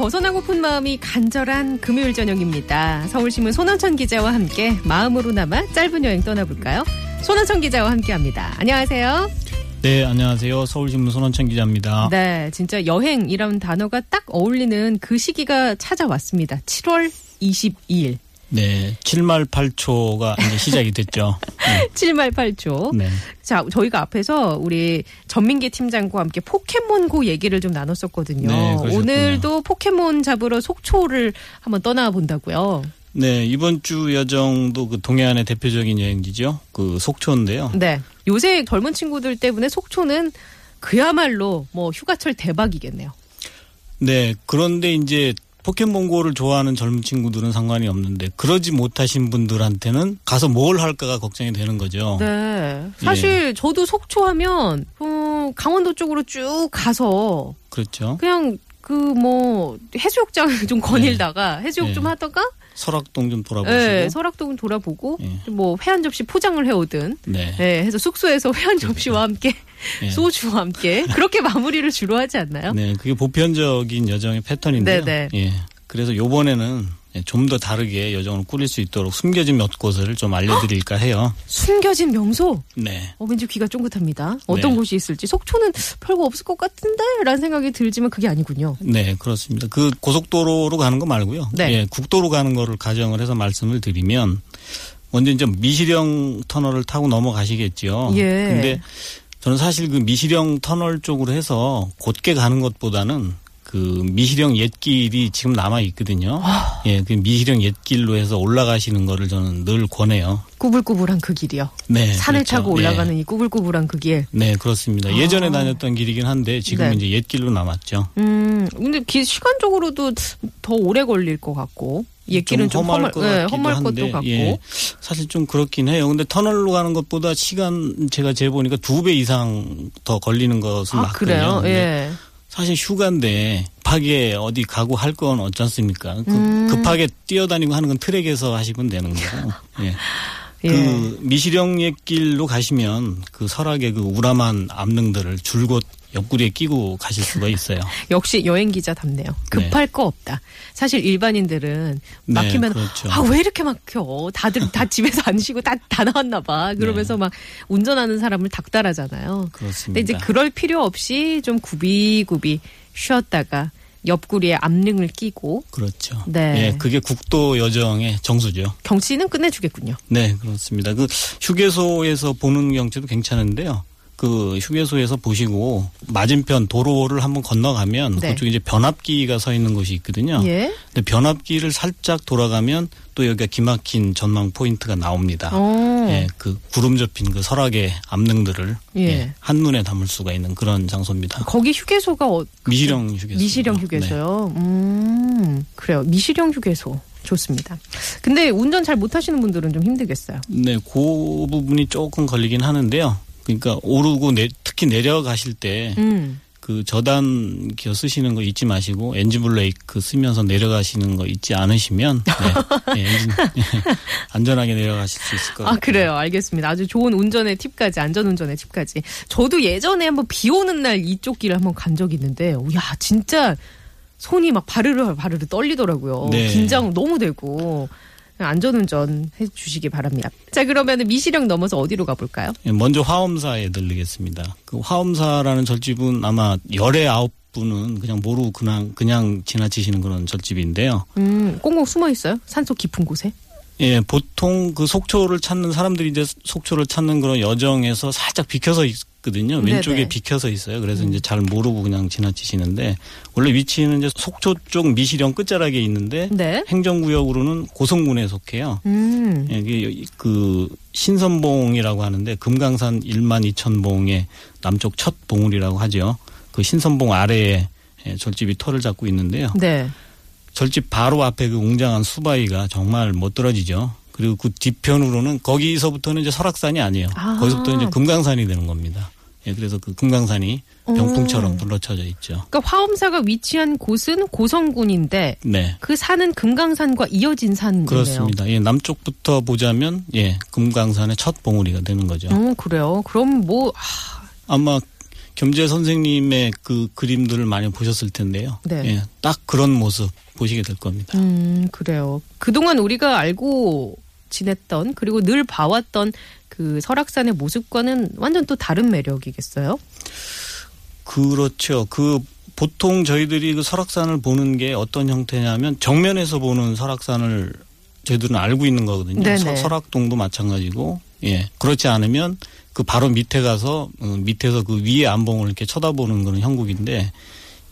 벗어나고픈 마음이 간절한 금요일 저녁입니다. 서울신문 손원천 기자와 함께 마음으로나마 짧은 여행 떠나볼까요? 손원천 기자와 함께합니다. 안녕하세요. 네, 안녕하세요. 서울신문 손원천 기자입니다. 네, 진짜 여행이라는 단어가 딱 어울리는 그 시기가 찾아왔습니다. 7월 22일. 네, 7말 8초가 이제 시작이 됐죠. 네. 7말 8초. 네. 자, 저희가 앞에서 우리 전민기 팀장과 함께 포켓몬고 얘기를 좀 나눴었거든요. 네. 오늘도 포켓몬 잡으러 속초를 한번 떠나본다고요. 네, 이번 주 여정도 그 동해안의 대표적인 여행지죠. 그 속초인데요. 네. 요새 젊은 친구들 때문에 속초는 그야말로 뭐 휴가철 대박이겠네요. 네, 그런데 이제 포켓몬고를 좋아하는 젊은 친구들은 상관이 없는데 그러지 못하신 분들한테는 가서 뭘 할까가 걱정이 되는 거죠. 네. 사실 저도 속초 하면 어, 강원도 쪽으로 쭉 가서 그렇죠. 그냥 그 뭐 해수욕장 좀 거닐다가 해수욕 네. 좀 하다가 설악동 좀 돌아보시고. 네, 설악동 돌아보고 예. 뭐 회한 접시 포장을 해오든 네. 네, 해서 숙소에서 회한 접시와 함께 네. 소주와 함께 그렇게 마무리를 주로 하지 않나요? 네, 그게 보편적인 여정의 패턴인데요. 네, 예. 그래서 요번에는 좀 더 다르게 여정을 꾸릴 수 있도록 숨겨진 몇 곳을 좀 알려드릴까 해요. 숨겨진 명소. 네. 어, 왠지 귀가 쫑긋합니다. 어떤 네. 곳이 있을지 속초는 별거 없을 것 같은데? 라는 생각이 들지만 그게 아니군요. 네, 그렇습니다. 그 고속도로로 가는 거 말고요. 네. 예, 국도로 가는 거를 가정을 해서 말씀을 드리면 먼저 이제 미시령 터널을 타고 넘어가시겠죠. 예. 근데 저는 사실 그 미시령 터널 쪽으로 해서 곧게 가는 것보다는 그 미시령 옛길이 지금 남아 있거든요. 아. 예, 그 미시령 옛길로 해서 올라가시는 거를 저는 늘 권해요. 꾸불꾸불한 그 길이요. 네. 산을 그렇죠. 타고 예. 올라가는 이 꾸불꾸불한 그 길. 네, 그렇습니다. 예전에 아. 다녔던 길이긴 한데 지금 네. 이제 옛길로 남았죠. 음, 근데 기, 시간적으로도 더 오래 걸릴 것 같고. 옛길은 좀, 험할, 것 네, 험할 한데, 것도 같고. 예, 사실 좀 그렇긴 해요. 근데 터널로 가는 것보다 시간 제가 재보니까 두 배 이상 더 걸리는 것은 아, 맞거든요. 그래요? 예. 사실 휴가인데 급하게 어디 가고 할 건 어찌 않습니까? 그 음. 급하게 뛰어다니고 하는 건 트랙에서 하시면 되는 거고. 예. 예. 그 미시령 옛길로 가시면 그 설악의 그 우람한 암릉들을 줄곧 옆구리에 끼고 가실 수가 있어요. 역시 여행 기자답네요. 급할 거 없다. 사실 일반인들은 네, 막히면 그렇죠. 아왜 이렇게 막혀? 다들 다 집에서 안 쉬고 다, 다 나왔나 봐. 그러면서 막 운전하는 사람을 닥달하잖아요. 근데 그렇습니다. 이제 그럴 필요 없이 좀 구비구비 쉬었다가 옆구리에 암릉을 끼고 그렇죠. 네. 예, 그게 국도 여정의 정수죠. 경치는 끝내주겠군요. 네, 그렇습니다. 그 휴게소에서 보는 경치도 괜찮은데요. 그 휴게소에서 보시고 맞은편 도로를 한번 건너가면 네. 그쪽에 이제 변압기가 서 있는 곳이 있거든요. 예. 근데 변압기를 살짝 돌아가면 또 여기가 기막힌 전망 포인트가 나옵니다. 어. 예, 그 구름 접힌 그 설악의 암릉들을 예. 예, 한눈에 담을 수가 있는 그런 장소입니다. 거기 휴게소가 어, 미시령 휴게소. 미시령 네. 휴게소요. 음, 그래요. 미시령 휴게소. 좋습니다. 근데 운전 잘 못하시는 분들은 좀 힘들겠어요. 네, 그 부분이 조금 걸리긴 하는데요. 그러니까 오르고 내, 특히 내려가실 때 음. 그 저단 기어 쓰시는 거 잊지 마시고 엔진 블레이크 쓰면서 내려가시는 거 잊지 않으시면 네, 예, 엔진, 안전하게 내려가실 수 있을 것 같아요. 아, 그래요. 알겠습니다. 아주 좋은 운전의 팁까지, 안전 운전의 팁까지. 저도 예전에 한번 비 오는 날 이쪽 길을 한번 간 적이 있는데, 야, 진짜 손이 막 바르르 바르르 떨리더라고요. 네. 긴장 너무 되고. 안전운전 해주시기 바랍니다. 자, 그러면 미시령 넘어서 어디로 가볼까요? 예, 먼저 화엄사에 들르겠습니다. 그 화엄사라는 절집은 아마 열의 아홉 분은 그냥 모르고 그냥 그냥 지나치시는 그런 절집인데요. 음, 꽁꽁 숨어 있어요? 산속 깊은 곳에? 예, 보통 그 속초를 찾는 사람들이 이제 속초를 찾는 그런 여정에서 살짝 비켜서 있 거든요. 왼쪽에 네네. 비켜서 있어요. 그래서 이제 잘 모르고 그냥 지나치시는데 원래 위치는 이제 속초 쪽 미시령 끝자락에 있는데 네. 행정구역으로는 고성군에 속해요. 음. 예, 이게 그 신선봉이라고 하는데 금강산 1만 2천 봉의 남쪽 첫 봉우리라고 하죠. 그 신선봉 아래에 예, 절집이 터를 잡고 있는데요. 네. 절집 바로 앞에 그 웅장한 수바위가 정말 못 떨어지죠. 그리고 그 뒤편으로는 거기서부터는 이제 설악산이 아니에요. 아. 거기서부터 이제 금강산이 되는 겁니다. 예, 그래서 그 금강산이 병풍처럼 오. 둘러쳐져 있죠. 그러니까 화엄사가 위치한 곳은 고성군인데 네. 그 산은 금강산과 이어진 산이네요. 그렇습니다. 예, 남쪽부터 보자면 예, 금강산의 첫 봉우리가 되는 거죠. 어, 그래요. 그럼 뭐 아마 겸재 선생님의 그 그림들을 많이 보셨을 텐데요. 네. 예, 딱 그런 모습 보시게 될 겁니다. 음, 그래요. 그동안 우리가 알고 지냈던 그리고 늘 봐왔던 그 설악산의 모습과는 완전 또 다른 매력이겠어요? 그렇죠. 그 보통 저희들이 그 설악산을 보는 게 어떤 형태냐면 정면에서 보는 설악산을 저희들은 알고 있는 거거든요. 네네. 서- 설악동도 마찬가지고 예 그렇지 않으면 그 바로 밑에 가서 어, 밑에서 그 위에 안봉을 이렇게 쳐다보는 그런 형국인데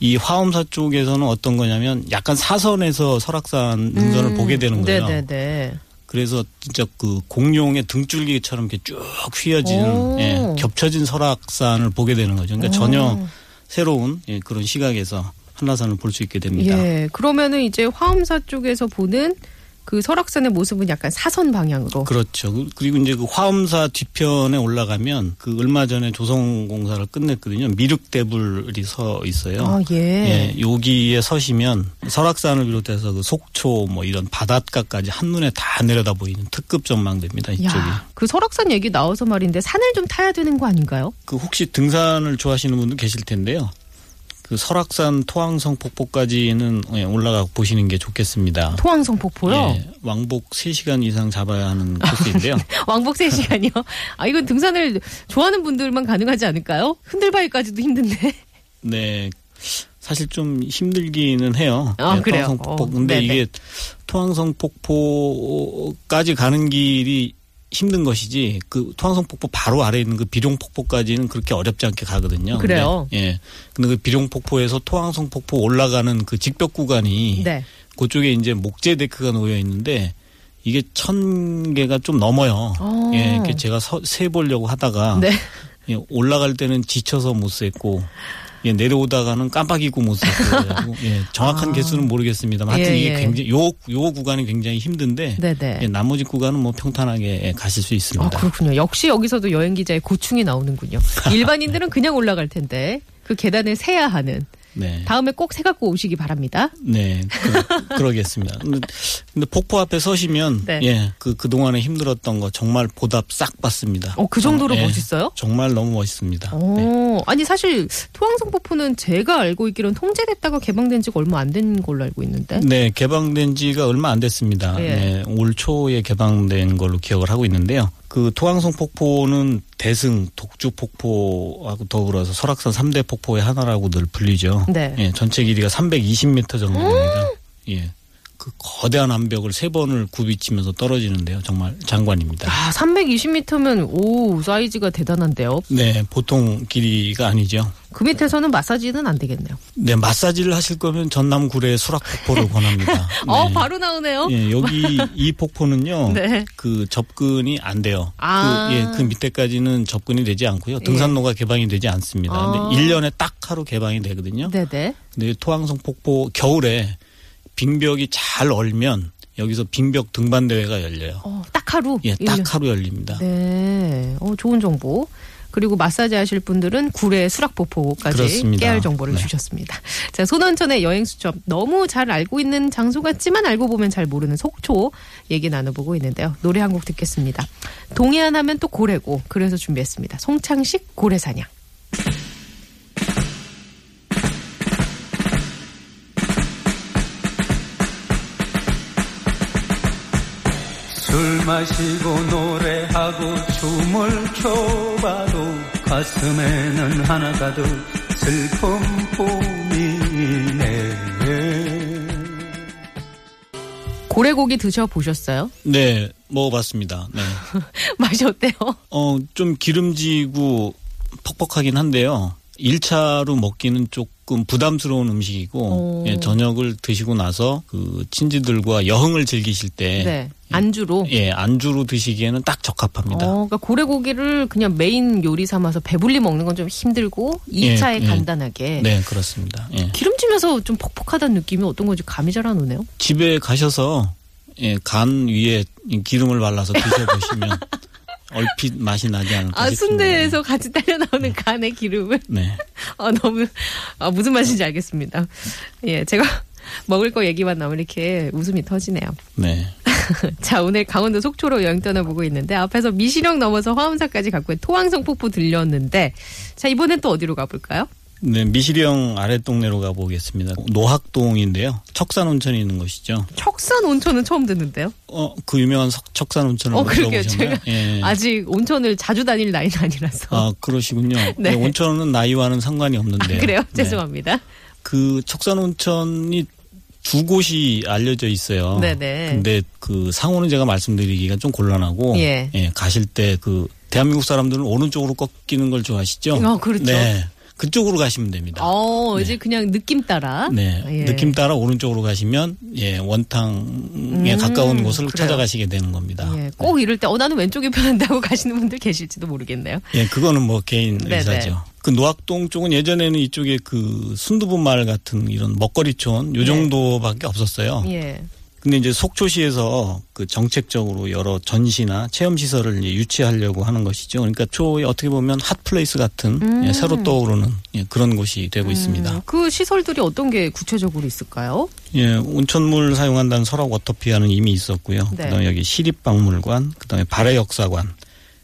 이 화엄사 쪽에서는 어떤 거냐면 약간 사선에서 설악산 능선을 음, 보게 되는 거예요. 네네네. 그래서 진짜 그 공룡의 등줄기처럼 이렇게 쭉 휘어진 오. 예, 겹쳐진 설악산을 보게 되는 거죠. 그러니까 전혀 어. 새로운 예, 그런 시각에서 한라산을 볼 수 있게 됩니다. 예. 그러면은 이제 화엄사 쪽에서 보는 그 설악산의 모습은 약간 사선 방향으로. 그렇죠. 그- 그리고 이제 그 화엄사 뒤편에 올라가면 그 얼마 전에 조성 공사를 끝냈거든요. 미륵대불이 서 있어요. 아, 예. 예, 여기에 서시면 설악산을 비롯해서 그 속초 뭐 이런 바닷가까지 한눈에 다 내려다 보이는 특급 전망대입니다. 이쪽이. 야, 그 설악산 얘기 나와서 말인데 산을 좀 타야 되는 거 아닌가요? 그 혹시 등산을 좋아하시는 분도 계실 텐데요. 그 설악산 토항성 폭포까지는 예, 올라가 보시는 게 좋겠습니다. 토항성 폭포요? 예, 왕복 3시간 이상 잡아야 하는 코스인데요. 왕복 3시간이요? 아, 이건 등산을 좋아하는 분들만 가능하지 않을까요? 흔들바위까지도 힘든데. 네. 사실 좀 힘들기는 해요. 아, 예, 그래요? 토항성 폭포. 어, 근데 네네. 이게 토항성 폭포까지 가는 길이 힘든 것이지 그 토항성 폭포 바로 아래에 있는 그 비룡 폭포까지는 그렇게 어렵지 않게 가거든요. 그래요? 근데, 예. 근데 그 비룡 폭포에서 토항성 폭포 올라가는 그 직벽 구간이 네. 그쪽에 이제 목재 데크가 놓여 있는데 이게 천 개가 좀 넘어요. 어. 예, 이렇게 제가 서, 세 보려고 하다가 네. 예, 올라갈 때는 지쳐서 못 셌고 예, 내려오다가는 깜빡이고 못 셌고 예, 정확한 아. 개수는 모르겠습니다만 하여튼 예, 이게 예. 굉장히 요, 요 구간이 굉장히 힘든데 네네. 예, 나머지 구간은 뭐 평탄하게 예, 가실 수 아, 있습니다. 그렇군요. 역시 여기서도 여행 기자의 고충이 나오는군요. 일반인들은 그냥 올라갈 텐데 그 계단을 세야 하는. 네. 다음에 꼭세 갖고 오시기 바랍니다. 네, 그, 러 겠습니다 근데, 근데 폭포 앞에 서시면 네. 예, 그 그 동안에 힘들었던 거 정말 보답 싹 받습니다. 어, 그 정도로 예, 멋있어요? 정말 너무 멋있습니다. 네. 어, 아니 사실 토항성 폭포는 제가 알고 있기로는 통제됐다가 개방된 지가 얼마 안 된 걸로 알고 있는데. 네, 개방된 지가 얼마 안 됐습니다. 예. 네, 올 초에 개방된 걸로 기억을 하고 있는데요. 그 토항성 폭포는 대승, 독주 폭포하고 더불어서 설악산 3대 폭포의 하나라고 늘 불리죠. 네. 예, 전체 길이가 320m 정도 됩니다. 예. 그 거대한 암벽을 세 번을 굽이치면서 떨어지는데요. 정말 장관입니다. 아, 320m면 오 사이즈가 대단한데요. 네, 보통 길이가 아니죠. 그 밑에서는 마사지는 안 되겠네요. 네, 마사지를 하실 거면 전남 구례 수락폭포를 권합니다. 어, 네. 바로 나오네요. 예, 여기 이 폭포는요. 네. 그 접근이 안 돼요. 아. 그, 예, 그 밑에까지는 접근이 되지 않고요. 등산로가 개방이 되지 않습니다. 아. 근데 1년에 딱 하루 개방이 되거든요. 네네. 근데 토항성 폭포 겨울에 빙벽이 잘 얼면 여기서 빙벽 등반 대회가 열려요. 어, 딱 하루. 예, 년. 딱 하루 열립니다. 네. 어, 좋은 정보. 그리고 마사지 하실 분들은 구례 수락폭포까지 그렇습니다. 깨알 정보를 네. 주셨습니다. 자, 손원천의 여행 수첩 너무 잘 알고 있는 장소 같지만 알고 보면 잘 모르는 속초 얘기 나눠보고 있는데요. 노래 한 곡 듣겠습니다. 동해안 하면 또 고래고 그래서 준비했습니다. 송창식 고래사냥. 마시고 노래하고 춤을 춰봐도 가슴에는 하나 가득 슬픔뿐이네 고래고기 드셔보셨어요? 네, 먹어봤습니다. 네. 맛이 어때요? 어, 좀 기름지고 퍽퍽하긴 한데요. 1차로 먹기는 조금 부담스러운 음식이고, 오. 예, 저녁을 드시고 나서 그 친지들과 여흥을 즐기실 때, 네. 안주로. 예, 안주로 드시기에는 딱 적합합니다. 어, 그러니까 고래고기를 그냥 메인 요리 삼아서 배불리 먹는 건 좀 힘들고 2차에 예, 예. 간단하게 네, 그렇습니다. 예. 기름지면서 좀 퍽퍽하다는 느낌이 어떤 건지 감이 잘 안 오네요. 집에 가셔서 예, 간 위에 이 기름을 발라서 드셔보시면 얼핏 맛이 나지 않을까 아. 순대에서 같이 딸려 나오는 간의 기름을 네. 아 너무 아, 무슨 맛인지 알겠습니다. 예, 제가 먹을 거 얘기만 나오면 이렇게 웃음이 터지네요. 네. 자, 오늘 강원도 속초로 여행 떠나보고 있는데 앞에서 미시령 넘어서 화엄사까지 갖고 토왕성 폭포 들렸는데 자, 이번엔 또 어디로 가볼까요? 네, 미시령 아랫동네로 가보겠습니다. 노학동인데요. 척산 온천이 있는 곳이죠. 척산 온천은 처음 듣는데요. 어, 그 유명한 석- 척산 온천을 어. 들어보셨나요? 제가 예. 아직 온천을 자주 다닐 나이는 아니라서. 아, 그러시군요. 네. 네, 온천은 나이와는 상관이 없는데. 아, 그래요? 네. 죄송합니다. 그 척산 온천이 두 곳이 알려져 있어요. 네네. 근데 그 상호는 제가 말씀드리기가 좀 곤란하고 예. 가실 때 그 대한민국 사람들은 오른쪽으로 꺾이는 걸 좋아하시죠? 어, 그렇죠. 네. 그쪽으로 가시면 됩니다. 어, 이제 그냥 느낌 따라. 네. 예. 느낌 따라 오른쪽으로 가시면 예, 원탕에 음, 가까운 곳을 그래요. 찾아가시게 되는 겁니다. 예, 꼭 이럴 때, 어, 나는 왼쪽이 편한다고 가시는 분들 계실지도 모르겠네요. 예, 그거는 뭐 개인 네네. 의사죠. 그 노학동 쪽은 예전에는 이쪽에 그 순두부 마을 같은 이런 먹거리촌 요 네. 정도밖에 없었어요. 예. 근데 이제 속초시에서 그 정책적으로 여러 전시나 체험 시설을 이제 유치하려고 하는 것이죠. 그러니까 속초에 어떻게 보면 hot place 같은 음. 예, 새로 떠오르는 예, 그런 곳이 되고 있습니다. 음, 그 시설들이 어떤 게 구체적으로 있을까요? 예, 온천물 사용한다는 설악 워터피아는 이미 있었고요. 네. 그다음에 여기 시립박물관, 그다음에 발해 역사관,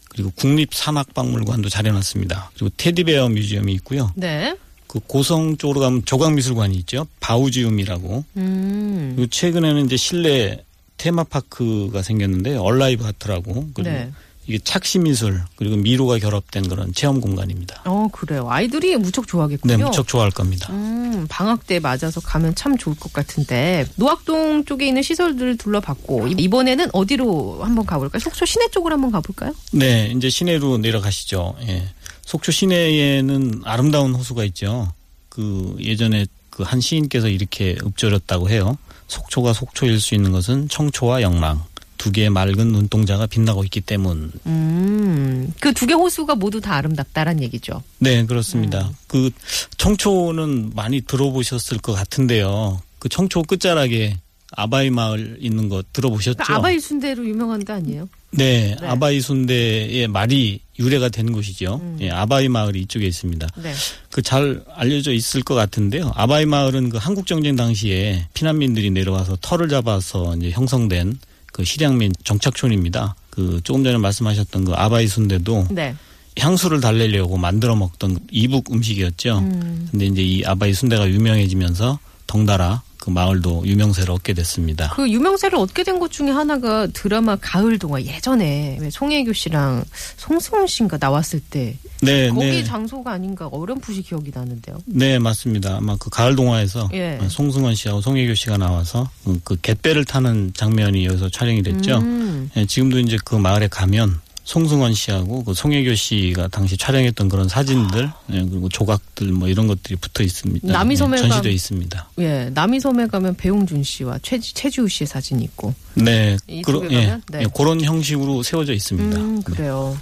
그리고 국립산악박물관도 잘 해놨습니다. 그리고 테디베어 뮤지엄이 있고요. 네. 그 고성 쪽으로 가면 조각미술관이 있죠. 바우지움이라고. 음. 그리고 최근에는 이제 실내 테마파크가 생겼는데 얼라이브 하트라고. 그리고 네. 이게 착시미술 그리고 미로가 결합된 그런 체험 공간입니다. 어, 그래요. 아이들이 무척 좋아하겠군요. 네, 무척 좋아할 겁니다. 음, 방학 때 맞아서 가면 참 좋을 것 같은데 노학동 쪽에 있는 시설들을 둘러봤고 이번에는 어디로 한번 가볼까요? 속초 시내 쪽으로 한번 가볼까요? 네, 이제 시내로 내려가시죠. 예. 속초 시내에는 아름다운 호수가 있죠. 그 예전에 그 한 시인께서 이렇게 읊조렸다고 해요. 속초가 속초일 수 있는 것은 청초와 영랑 두 개의 맑은 눈동자가 빛나고 있기 때문. 음, 그 두 개 호수가 모두 다 아름답다란 얘기죠. 네, 그렇습니다. 그 청초는 많이 들어보셨을 것 같은데요. 그 청초 끝자락에 아바이 마을 있는 거 들어보셨죠? 그러니까 아바이 순대로 유명한 데 아니에요? 네, 네. 아바이 순대의 말이 유래가 된 곳이죠. 음. 예, 아바이 마을이 이쪽에 있습니다. 네. 그 잘 알려져 있을 것 같은데요. 아바이 마을은 그 한국 정쟁 당시에 피난민들이 내려와서 터를 잡아서 이제 형성된 그 실향민 정착촌입니다. 그 조금 전에 말씀하셨던 그 아바이 순대도 네. 향수를 달래려고 만들어 먹던 이북 음식이었죠. 음. 근데 이제 이 아바이 순대가 유명해지면서 덩달아 그 마을도 유명세를 얻게 됐습니다. 그 유명세를 얻게 된 것 중에 하나가 드라마 가을 동화 예전에 왜 송혜교 씨랑 송승헌 씨인가 나왔을 때 네, 거기 네. 장소가 아닌가 어렴풋이 기억이 나는데요. 네, 맞습니다. 아마 그 가을 동화에서 예. 송승헌 씨하고 송혜교 씨가 나와서 그- 그 갯배를 타는 장면이 여기서 촬영이 됐죠. 음. 예, 지금도 이제 그 마을에 가면 송승헌 씨하고 그 송혜교 씨가 당시 촬영했던 그런 사진들 예, 그리고 조각들 뭐 이런 것들이 붙어 있습니다. 남이섬에 예, 전시되어 가- 있습니다. 예, 남이섬에 가면 배용준 씨와 최, 최지우 씨의 사진 이 있고. 네, 그런 예? 네. 예, 그런 형식으로 세워져 있습니다. 음, 네. 그래요.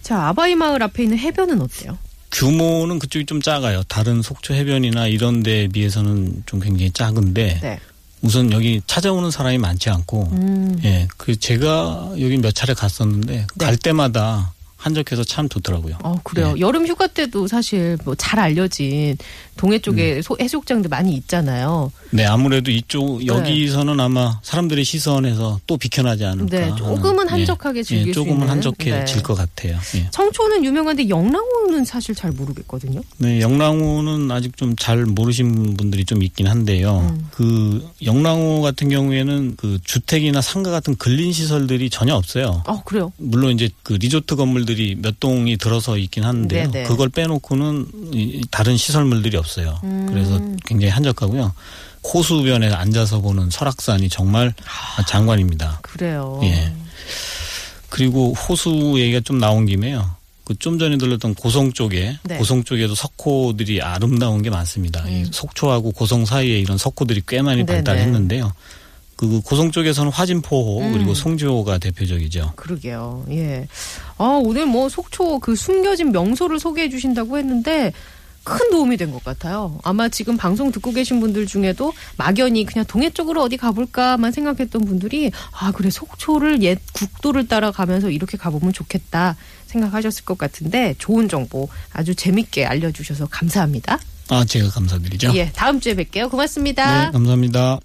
자, 아바이 마을 앞에 있는 해변은 어때요? 규모는 그쪽이 좀 작아요. 다른 속초 해변이나 이런 데에 비해서는 좀 굉장히 작은데 네. 우선 여기 찾아오는 사람이 많지 않고 음. 예, 그 제가 여기 몇 차례 갔었는데 네. 갈 때마다 한적해서 참 좋더라고요. 어, 그래요. 네. 여름 휴가 때도 사실 뭐 잘 알려진 동해 쪽에 음. 소- 해수욕장들 많이 있잖아요. 네, 아무래도 이쪽 여기서는 아마 사람들의 시선에서 또 비켜나지 않을까. 네, 조금은 하는, 한적하게 예, 즐길 예, 수 조금은 있는. 한적해질 네. 것 같아요. 예. 청초는 유명한데 영랑호는 사실 잘 모르겠거든요. 네, 영랑호는 아직 좀 잘 모르신 분들이 좀 있긴 한데요. 음. 그 영랑호 같은 경우에는 그 주택이나 상가 같은 근린 시설들이 전혀 없어요. 어, 그래요. 물론 이제 그 리조트 건물들 이 몇 동이 들어서 있긴 하는데요. 네네. 그걸 빼놓고는 이- 다른 시설물들이 없어요. 음. 그래서 굉장히 한적하고요. 호수변에 앉아서 보는 설악산이 정말 장관입니다. 그래요. 예. 그리고 호수 얘기가 좀 나온 김에요. 그 좀 전에 들렸던 고성 쪽에 네. 고성 쪽에도 석호들이 아름다운 게 많습니다. 이 속초하고 고성 사이에 이런 석호들이 꽤 많이 음. 네네. 발달했는데요. 그 고성 쪽에서는 화진포호 음. 그리고 송지호가 대표적이죠. 그러게요. 예. 아, 오늘 뭐 속초 그 숨겨진 명소를 소개해 주신다고 했는데 큰 도움이 된 것 같아요. 아마 지금 방송 듣고 계신 분들 중에도 막연히 그냥 동해 쪽으로 어디 가볼까만 생각했던 분들이 아, 그래, 속초를 옛 국도를 따라 가면서 이렇게 가보면 좋겠다 생각하셨을 것 같은데 좋은 정보 아주 재밌게 알려주셔서 감사합니다. 아, 제가 감사드리죠. 예, 다음 주에 뵐게요. 고맙습니다. 네, 감사합니다.